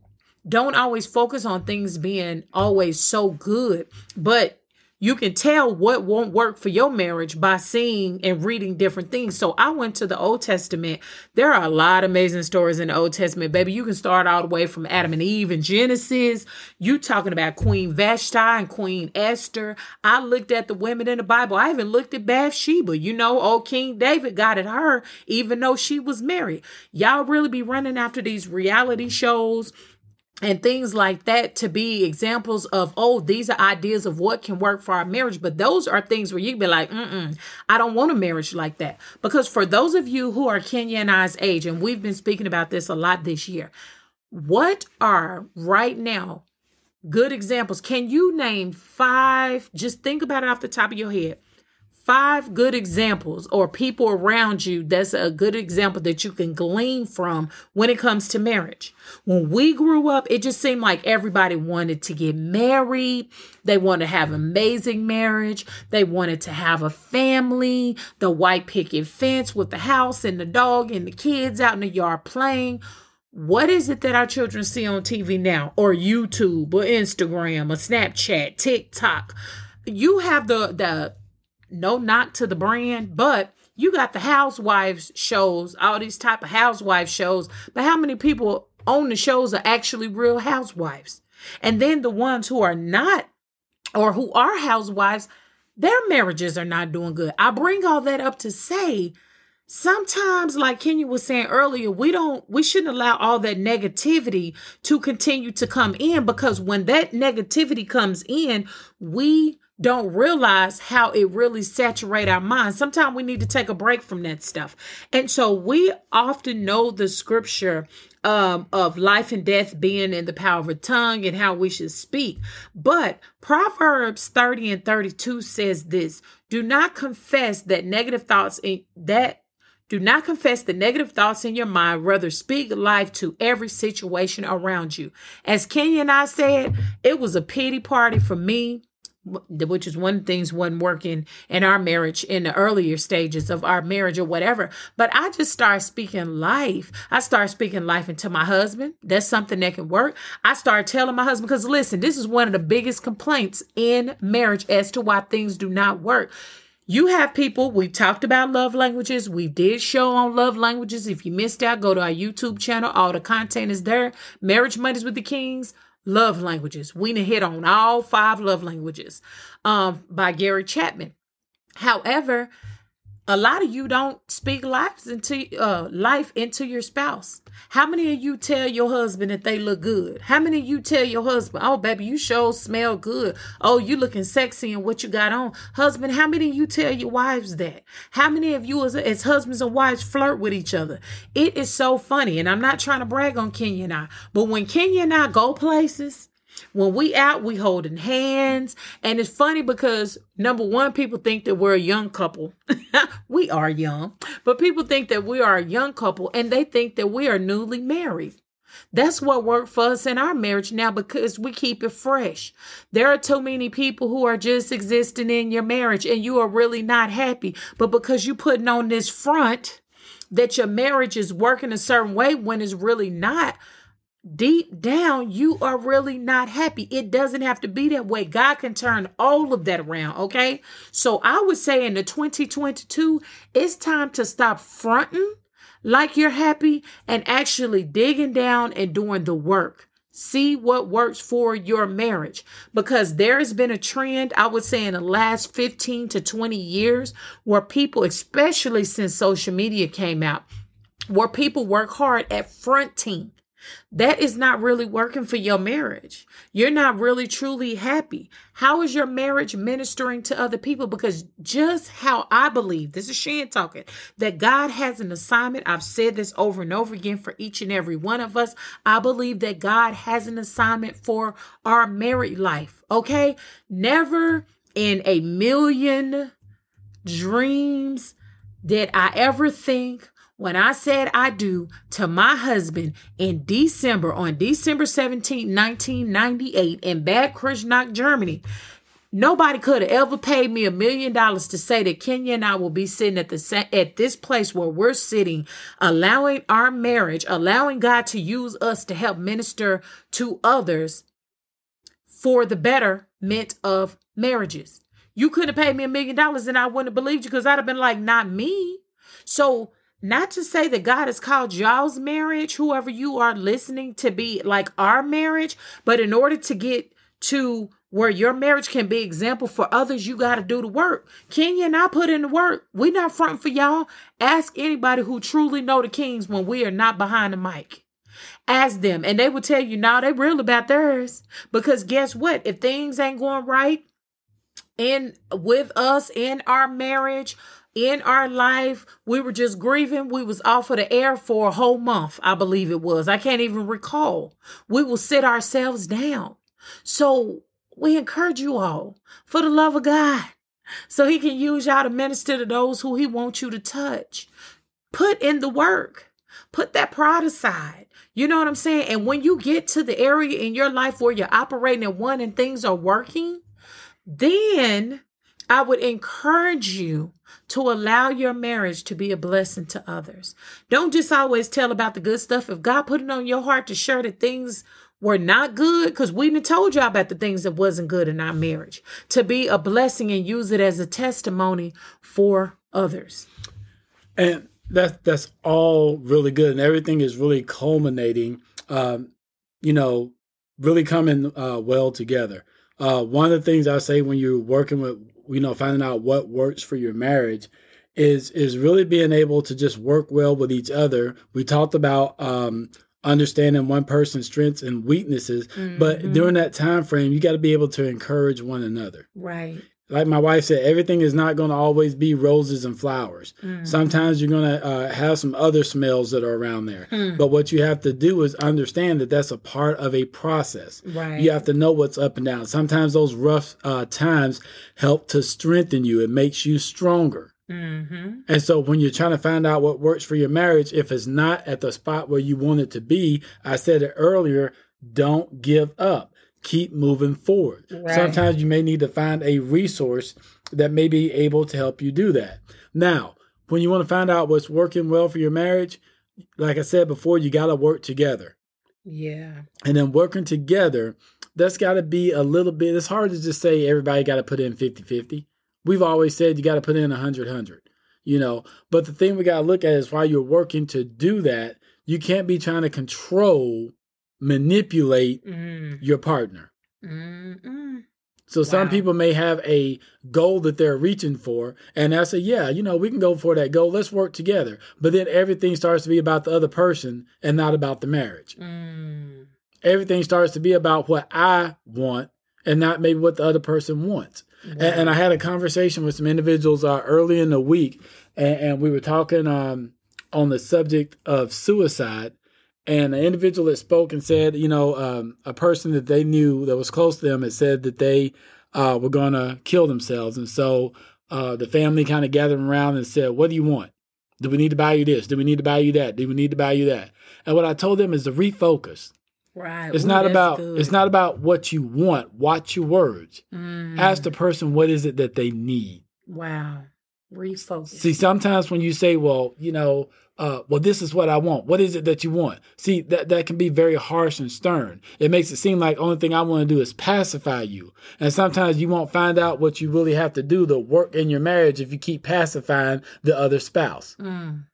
don't always focus on things being always so good, but you can tell what won't work for your marriage by seeing and reading different things. So I went to the Old Testament. There are a lot of amazing stories in the Old Testament, baby. You can start all the way from Adam and Eve and Genesis. You talking about Queen Vashti and Queen Esther. I looked at the women in the Bible. I even looked at Bathsheba. You know, old King David got at her, even though she was married. Y'all really be running after these reality shows and things like that to be examples of oh these are ideas of what can work for our marriage. But those are things where you can be like mm i don't want a marriage like that. Because for those of you who are kenya and i's age and we've been speaking about this a lot this year what are right now good examples? Can you name five just think about it off the top of your head five good examples or people around you that's a good example that you can glean from when it comes to marriage. When we grew up, it just seemed like everybody wanted to get married. They wanted to have amazing marriage. They wanted to have a family, the white picket fence with the house and the dog and the kids out in the yard playing. What is it that our children see on TV now, or YouTube, or Instagram, or Snapchat, TikTok? You have the the no knock to the brand, but you got the housewives shows, all these type of housewife shows, but how many people on the shows are actually real housewives? And then the ones who are not or who are housewives, their marriages are not doing good. I bring all that up to say sometimes like Kenya was saying earlier, we don't we shouldn't allow all that negativity to continue to come in because when that negativity comes in, we don't realize how it really saturate our minds. Sometimes we need to take a break from that stuff. And so we often know the scripture um, of life and death being in the power of a tongue and how we should speak. But Proverbs 30 and 32 says this, do not confess that negative thoughts in that do not confess the negative thoughts in your mind, rather speak life to every situation around you. As Kenya and I said, it was a pity party for me which is one things wasn't working in our marriage in the earlier stages of our marriage or whatever. But I just start speaking life. I start speaking life into my husband. That's something that can work. I start telling my husband, because listen, this is one of the biggest complaints in marriage as to why things do not work. You have people, we talked about love languages. We did show on love languages. If you missed out, go to our YouTube channel. All the content is there. Marriage Mondays with the Kings love languages. We need to hit on all five love languages um, by Gary Chapman. However, a lot of you don't speak life into uh, life into your spouse. How many of you tell your husband that they look good? How many of you tell your husband, "Oh, baby, you sure smell good. Oh, you looking sexy and what you got on." Husband, how many of you tell your wives that? How many of you as, as husbands and wives flirt with each other? It is so funny, and I'm not trying to brag on Kenya and I, but when Kenya and I go places, when we out, we holding hands. And it's funny because number one, people think that we're a young couple. we are young, but people think that we are a young couple and they think that we are newly married. That's what worked for us in our marriage now because we keep it fresh. There are too many people who are just existing in your marriage and you are really not happy. But because you're putting on this front that your marriage is working a certain way when it's really not, deep down you are really not happy. It doesn't have to be that way. God can turn all of that around, okay? So I would say in the 2022, it's time to stop fronting like you're happy and actually digging down and doing the work. See what works for your marriage because there has been a trend, I would say, in the last 15 to 20 years where people, especially since social media came out, where people work hard at fronting that is not really working for your marriage. You're not really truly happy. How is your marriage ministering to other people? Because just how I believe, this is Shan talking, that God has an assignment. I've said this over and over again for each and every one of us. I believe that God has an assignment for our married life. Okay. Never in a million dreams did I ever think when I said I do to my husband in December, on December 17, 1998, in Bad Kreuznach, Germany, nobody could have ever paid me a million dollars to say that Kenya and I will be sitting at the at this place where we're sitting, allowing our marriage, allowing God to use us to help minister to others for the betterment of marriages. You couldn't have paid me a million dollars and I wouldn't have believed you because I'd have been like, not me. So not to say that God has called y'all's marriage, whoever you are listening to be like our marriage, but in order to get to where your marriage can be example for others, you got to do the work. Kenya and I put in the work. We not fronting for y'all. Ask anybody who truly know the kings when we are not behind the mic. Ask them, and they will tell you, now they real about theirs. Because guess what? If things ain't going right in with us in our marriage, in our life we were just grieving. We was off of the air for a whole month i believe it was. I can't even recall. We will sit ourselves down. So we encourage you all for the love of god so he can use y'all to minister to those who he wants you to touch. Put in the work. Put that pride aside. You know what i'm saying? And when you get to the area in your life where you're operating at one and things are working then I would encourage you to allow your marriage to be a blessing to others. Don't just always tell about the good stuff. If God put it on your heart to share that things were not good, because we done told y'all about the things that wasn't good in our marriage, to be a blessing and use it as a testimony for others. And that's that's all really good, and everything is really culminating. Um, you know, really coming uh, well together. Uh, one of the things I say when you're working with you know finding out what works for your marriage is is really being able to just work well with each other. We talked about um understanding one person's strengths and weaknesses mm-hmm. but during that time frame you got to be able to encourage one another. Right like my wife said, everything is not going to always be roses and flowers. Mm. Sometimes you're going to uh, have some other smells that are around there. Mm. But what you have to do is understand that that's a part of a process. Right. You have to know what's up and down. Sometimes those rough uh, times help to strengthen you. It makes you stronger. Mm-hmm. And so when you're trying to find out what works for your marriage, if it's not at the spot where you want it to be, I said it earlier, don't give up keep moving forward. Right. Sometimes you may need to find a resource that may be able to help you do that. Now, when you want to find out what's working well for your marriage, like I said before, you got to work together. Yeah. And then working together, that's got to be a little bit, it's hard to just say everybody got to put in 50 50. We've always said you got to put in 100 100, you know. But the thing we got to look at is while you're working to do that, you can't be trying to control, manipulate mm. your partner. Mm-mm. So wow. some people may have a goal that they're reaching for, and I say, yeah, you know, we can go for that goal. Let's work together. But then everything starts to be about the other person and not about the marriage. Mm. Everything starts to be about what I want and not maybe what the other person wants. Wow. And, and, I had a conversation with some individuals uh, early in the week, and, and we were talking um, on the subject of suicide and an individual that spoke and said, you know, um, a person that they knew that was close to them had said that they uh, were going to kill themselves. And so uh, the family kind of gathered around and said, What do you want? Do we need to buy you this? Do we need to buy you that? Do we need to buy you that? And what I told them is to refocus. Right. It's Ooh, not about good. it's not about what you want. Watch your words. Mm. Ask the person what is it that they need. Wow. Refocus. See, sometimes when you say, well, you know, uh, well, this is what I want. What is it that you want? See, that, that can be very harsh and stern. It makes it seem like the only thing I want to do is pacify you. And sometimes you won't find out what you really have to do to work in your marriage if you keep pacifying the other spouse. Mm.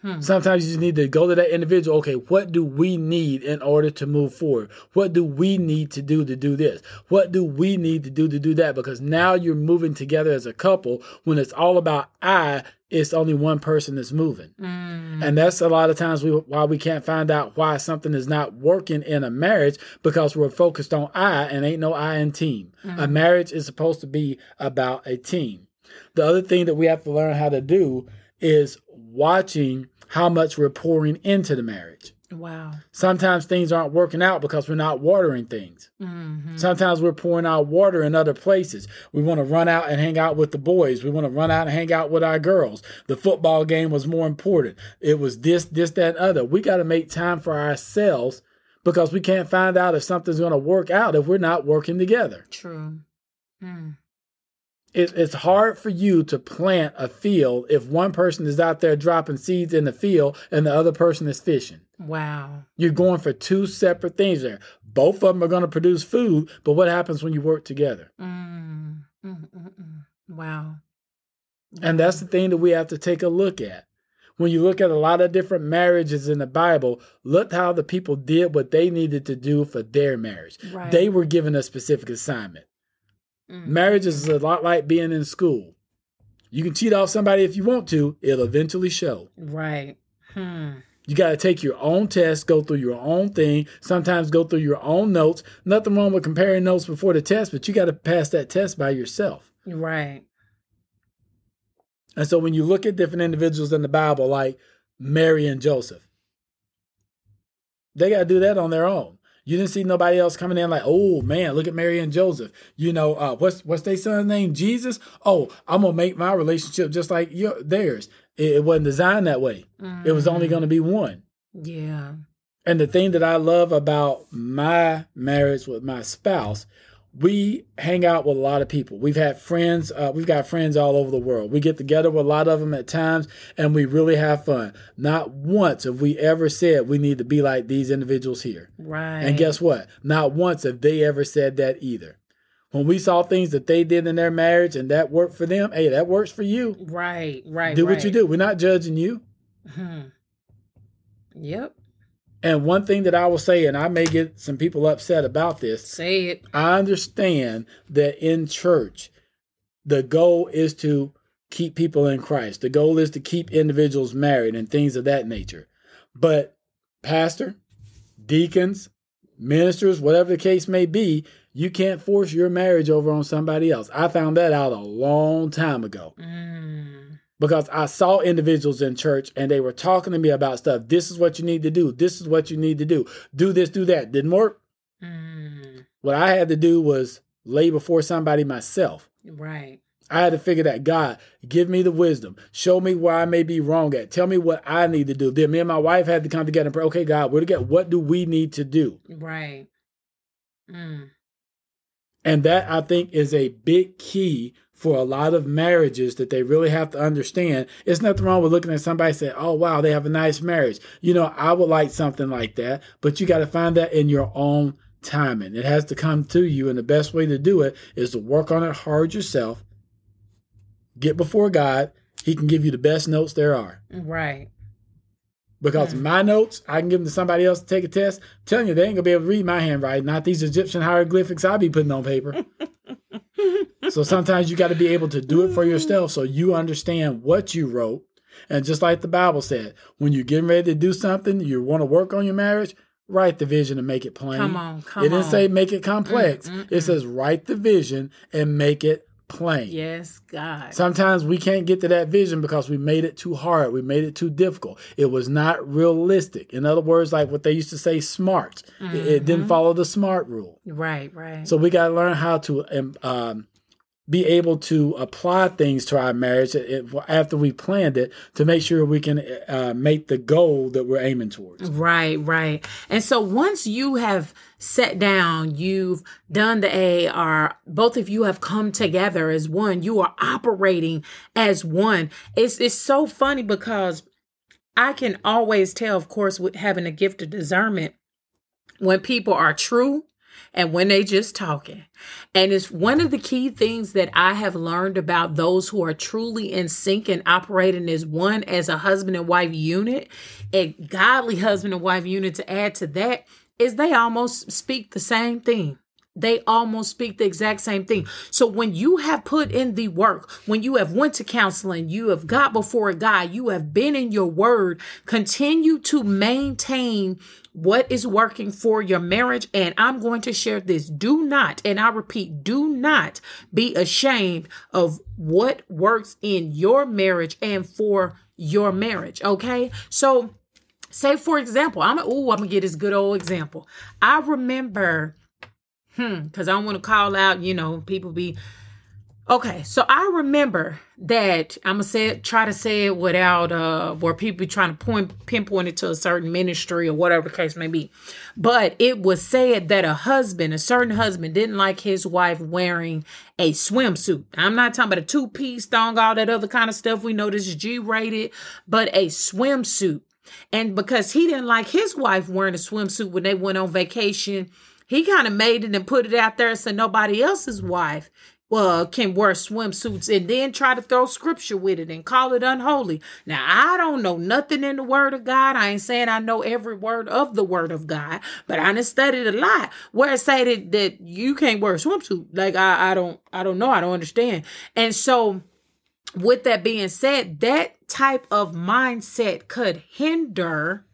Hmm. Sometimes you just need to go to that individual. Okay, what do we need in order to move forward? What do we need to do to do this? What do we need to do to do that? Because now you're moving together as a couple. When it's all about I, it's only one person that's moving. Mm. And that's a lot of times we, why we can't find out why something is not working in a marriage because we're focused on I and ain't no I in team. Mm. A marriage is supposed to be about a team. The other thing that we have to learn how to do is watching how much we're pouring into the marriage. Wow. Sometimes things aren't working out because we're not watering things. Mm-hmm. Sometimes we're pouring out water in other places. We want to run out and hang out with the boys. We want to run out and hang out with our girls. The football game was more important. It was this, this, that, and other. We got to make time for ourselves because we can't find out if something's going to work out if we're not working together. True. Mm it, it's hard for you to plant a field if one person is out there dropping seeds in the field and the other person is fishing. Wow. You're going for two separate things there. Both of them are going to produce food, but what happens when you work together? Mm, mm, mm, mm. wow. And that's the thing that we have to take a look at. When you look at a lot of different marriages in the Bible, look how the people did what they needed to do for their marriage. Right. They were given a specific assignment. Marriage is a lot like being in school. You can cheat off somebody if you want to, it'll eventually show. Right. Hmm. You got to take your own test, go through your own thing, sometimes go through your own notes. Nothing wrong with comparing notes before the test, but you got to pass that test by yourself. Right. And so when you look at different individuals in the Bible, like Mary and Joseph, they got to do that on their own. You didn't see nobody else coming in like, oh man, look at Mary and Joseph. You know, uh, what's what's their son's name? Jesus. Oh, I'm gonna make my relationship just like your theirs. It, it wasn't designed that way. Mm. It was only gonna be one. Yeah. And the thing that I love about my marriage with my spouse we hang out with a lot of people. We've had friends, uh, we've got friends all over the world. We get together with a lot of them at times and we really have fun. Not once have we ever said we need to be like these individuals here. Right. And guess what? Not once have they ever said that either. When we saw things that they did in their marriage and that worked for them, hey, that works for you. Right, right. Do right. what you do. We're not judging you. Hmm. Yep. And one thing that I will say, and I may get some people upset about this. Say it. I understand that in church, the goal is to keep people in Christ. The goal is to keep individuals married and things of that nature. But pastor, deacons, ministers, whatever the case may be, you can't force your marriage over on somebody else. I found that out a long time ago. Mm because I saw individuals in church and they were talking to me about stuff. This is what you need to do. This is what you need to do. Do this, do that. Didn't work. Mm. What I had to do was lay before somebody myself. Right. I had to figure that God, give me the wisdom. Show me where I may be wrong at. Tell me what I need to do. Then me and my wife had to come together and pray, okay, God, we're together. What do we need to do? Right. Mm. And that I think is a big key for a lot of marriages that they really have to understand. It's nothing wrong with looking at somebody and saying, Oh, wow, they have a nice marriage. You know, I would like something like that, but you got to find that in your own timing. It has to come to you. And the best way to do it is to work on it hard yourself, get before God. He can give you the best notes there are. Right. Because mm. my notes, I can give them to somebody else to take a test. I'm telling you, they ain't gonna be able to read my handwriting, not these Egyptian hieroglyphics I be putting on paper. so sometimes you got to be able to do it for yourself so you understand what you wrote. And just like the Bible said, when you're getting ready to do something, you want to work on your marriage, write the vision and make it plain. Come on, come on. It didn't on. say make it complex. Mm, mm, it says write the vision and make it plain. Yes, God. Sometimes we can't get to that vision because we made it too hard. We made it too difficult. It was not realistic. In other words, like what they used to say, smart. Mm-hmm. It, it, didn't mm-hmm. follow the smart rule. Right, right. So we got to learn how to um, be able to apply things to our marriage after we planned it to make sure we can uh, make the goal that we're aiming towards. Right, right. And so once you have sat down, you've done the AAR, both of you have come together as one, you are operating as one. It's, it's so funny because I can always tell, of course, with having a gift of discernment, when people are true and when they just talking. And it's one of the key things that I have learned about those who are truly in sync and operating as one as a husband and wife unit, a godly husband and wife unit to add to that is they almost speak the same thing. They almost speak the exact same thing. So when you have put in the work, when you have went to counseling, you have got before God, you have been in your word, continue to maintain what is working for your marriage. And I'm going to share this. Do not, and I repeat, do not be ashamed of what works in your marriage and for your marriage. Okay. So say, for example, I'm, oh, I'm gonna get this good old example. I remember, hmm, because I don't want to call out, you know, people be Okay, so I remember that I'm gonna say it, try to say it without uh where people trying to point pinpoint it to a certain ministry or whatever the case may be. But it was said that a husband, a certain husband, didn't like his wife wearing a swimsuit. I'm not talking about a two-piece thong, all that other kind of stuff. We know this is G-rated, but a swimsuit. And because he didn't like his wife wearing a swimsuit when they went on vacation, he kind of made it and put it out there so nobody else's wife uh, can wear swimsuits and then try to throw scripture with it and call it unholy. Now, I don't know nothing in the word of God. I ain't saying I know every word of the word of God, but I done studied a lot where it say that, that you can't wear a swimsuit. Like, I, I don't, I don't know. I don't understand. And so with that being said, that type of mindset could hinder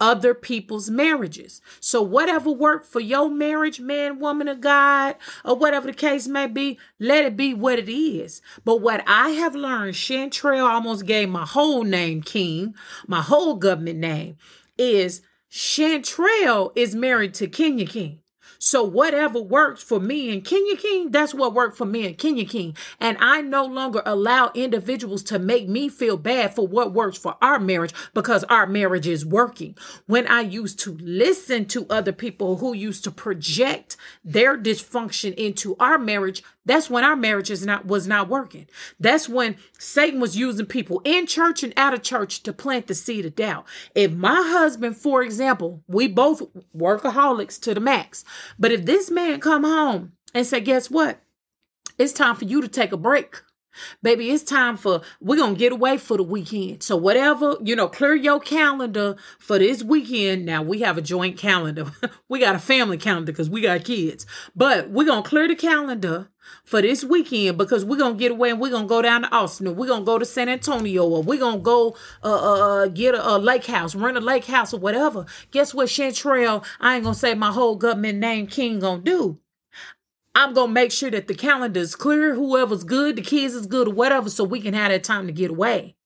other people's marriages. So whatever worked for your marriage, man, woman or God, or whatever the case may be, let it be what it is. But what I have learned, Chantrell almost gave my whole name King, my whole government name, is Chantrell is married to Kenya King. So whatever works for me and Kenya King, that's what worked for me and Kenya King. And I no longer allow individuals to make me feel bad for what works for our marriage because our marriage is working. When I used to listen to other people who used to project their dysfunction into our marriage, that's when our marriage is not was not working. That's when Satan was using people in church and out of church to plant the seed of doubt. If my husband, for example, we both workaholics to the max, but if this man come home and say, "Guess what? It's time for you to take a break." Baby, it's time for we're gonna get away for the weekend. So whatever, you know, clear your calendar for this weekend. Now we have a joint calendar. we got a family calendar because we got kids. But we're gonna clear the calendar for this weekend because we're gonna get away and we're gonna go down to Austin or we're gonna go to San Antonio or we're gonna go uh, uh, uh get a, a, lake house, rent a lake house or whatever. Guess what, Chantrell? I ain't gonna say my whole government name King gonna do. I'm gonna make sure that the calendar is clear, whoever's good, the kids is good or whatever, so we can have that time to get away.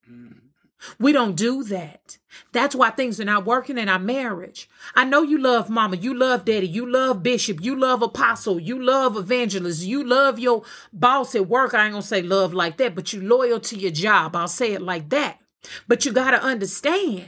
We don't do that. That's why things are not working in our marriage. I know you love mama, you love daddy, you love bishop, you love apostle, you love evangelist, you love your boss at work. I ain't gonna say love like that, but you loyal to your job. I'll say it like that. But you gotta understand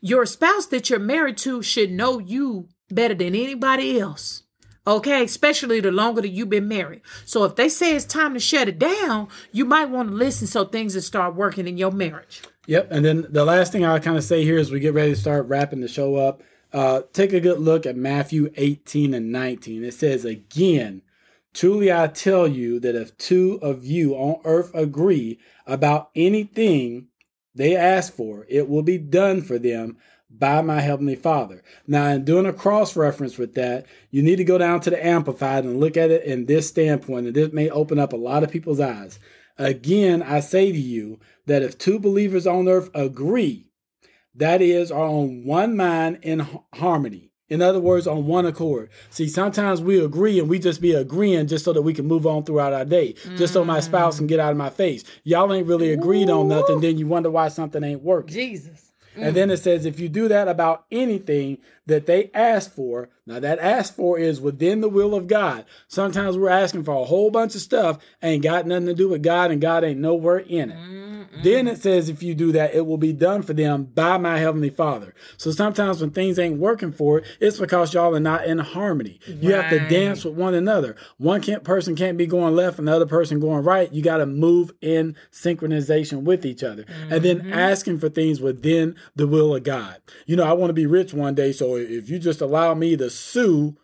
your spouse that you're married to should know you better than anybody else. Okay, especially the longer that you've been married. So if they say it's time to shut it down, you might want to listen so things will start working in your marriage. Yep. And then the last thing I'll kind of say here as we get ready to start wrapping the show up, uh, take a good look at Matthew 18 and 19. It says, Again, truly I tell you that if two of you on earth agree about anything they ask for, it will be done for them by my heavenly Father. Now, in doing a cross reference with that, you need to go down to the Amplified and look at it in this standpoint, and this may open up a lot of people's eyes. Again, I say to you that if two believers on earth agree, that is, are on one mind in harmony. In other words, on one accord. See, sometimes we agree and we just be agreeing just so that we can move on throughout our day, mm. just so my spouse can get out of my face. Y'all ain't really agreed Ooh. on nothing, then you wonder why something ain't working. Jesus. And then it says, if you do that about anything that they ask for, now that ask for is within the will of God. Sometimes we're asking for a whole bunch of stuff, ain't got nothing to do with God, and God ain't nowhere in it. Mm. Then it says, if you do that, it will be done for them by my heavenly Father. So sometimes when things ain't working for it, it's because y'all are not in harmony. You right. have to dance with one another. One can't, person can't be going left and the other person going right. You got to move in synchronization with each other. Mm-hmm. And then mm-hmm. asking for things within the will of God. You know, I want to be rich one day. So if you just allow me to sue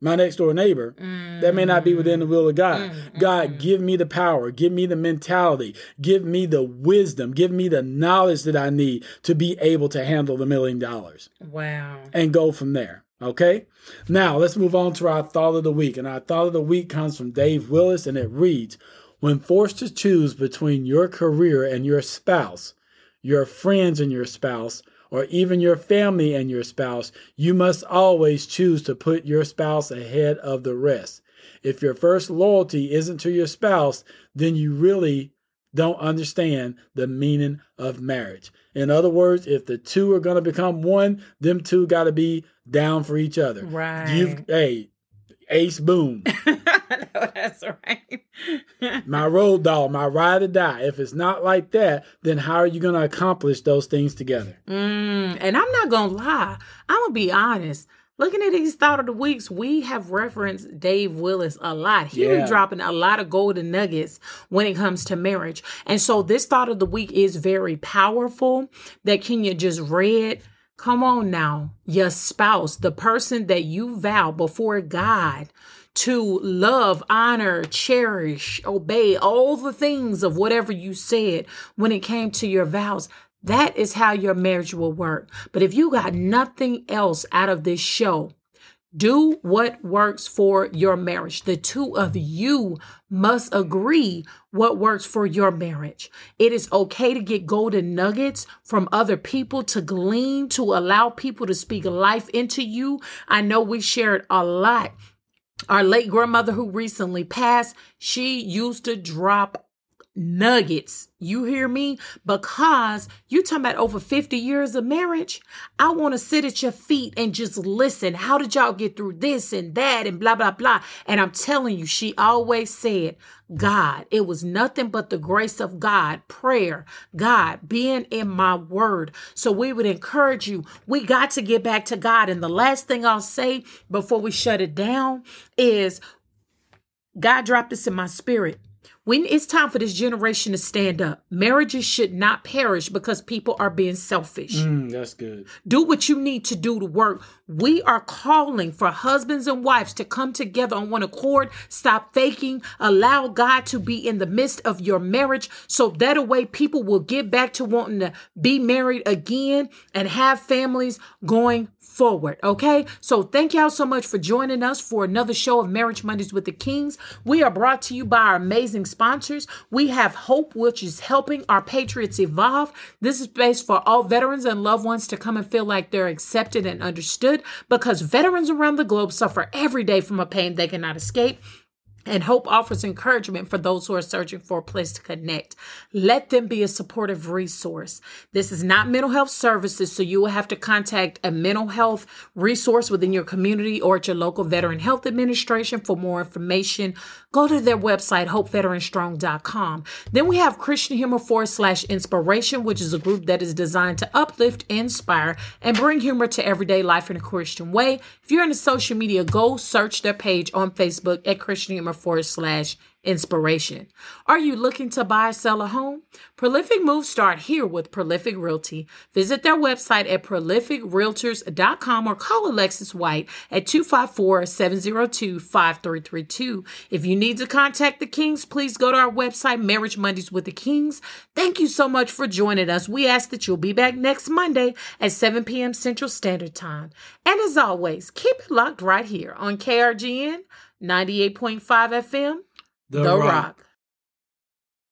my next door neighbor, mm. that may not be within the will of God. Mm. God, mm. give me the power, give me the mentality, give me the wisdom, give me the knowledge that I need to be able to handle the million dollars. Wow. And go from there. Okay. Now let's move on to our thought of the week. And our thought of the week comes from Dave Willis and it reads When forced to choose between your career and your spouse, your friends and your spouse, or even your family and your spouse, you must always choose to put your spouse ahead of the rest. If your first loyalty isn't to your spouse, then you really don't understand the meaning of marriage. In other words, if the two are going to become one, them two got to be down for each other. Right. You've, hey, ace boom. know that's right. my road dog, my ride or die. If it's not like that, then how are you going to accomplish those things together? Mm, and I'm not going to lie. I'm going to be honest. Looking at these thought of the weeks, we have referenced Dave Willis a lot. He yeah. be dropping a lot of golden nuggets when it comes to marriage. And so this thought of the week is very powerful that Kenya just read. Come on now, your spouse, the person that you vow before God to love, honor, cherish, obey all the things of whatever you said when it came to your vows. That is how your marriage will work. But if you got nothing else out of this show, do what works for your marriage. The two of you must agree what works for your marriage. It is okay to get golden nuggets from other people, to glean, to allow people to speak life into you. I know we shared a lot our late grandmother who recently passed, she used to drop nuggets. You hear me? Because you talking about over 50 years of marriage. I want to sit at your feet and just listen. How did y'all get through this and that and blah, blah, blah. And I'm telling you, she always said, God. It was nothing but the grace of God, prayer, God, being in my word. So we would encourage you. We got to get back to God. And the last thing I'll say before we shut it down is God dropped this in my spirit. When it's time for this generation to stand up, marriages should not perish because people are being selfish. Mm, that's good. Do what you need to do to work. We are calling for husbands and wives to come together on one accord, stop faking, allow God to be in the midst of your marriage so that a way people will get back to wanting to be married again and have families going forward. Okay. So thank y'all so much for joining us for another show of Marriage Mondays with the Kings. We are brought to you by our amazing sponsors. We have Hope, which is helping our patriots evolve. This is based for all veterans and loved ones to come and feel like they're accepted and understood because veterans around the globe suffer every day from a pain they cannot escape. And Hope offers encouragement for those who are searching for a place to connect. Let them be a supportive resource. This is not mental health services, so you will have to contact a mental health resource within your community or at your local Veteran Health Administration for more information. Go to their website, hopeveteranstrong.com. Then we have Christian Humor forward slash inspiration, which is a group that is designed to uplift, inspire, and bring humor to everyday life in a Christian way. If you're into social media, go search their page on Facebook at Christian Humor forward slash inspiration. Are you looking to buy or sell a home? Prolific moves start here with Prolific Realty. Visit their website at prolificrealtors.com or call Alexis White at 254-702-5332. If you need to contact the Kings, please go to our website, Marriage Mondays with the Kings. Thank you so much for joining us. We ask that you'll be back next Monday at 7 p.m. Central Standard Time. And as always, keep it locked right here on KRGN 98.5 FM. The, the Rock. Rock.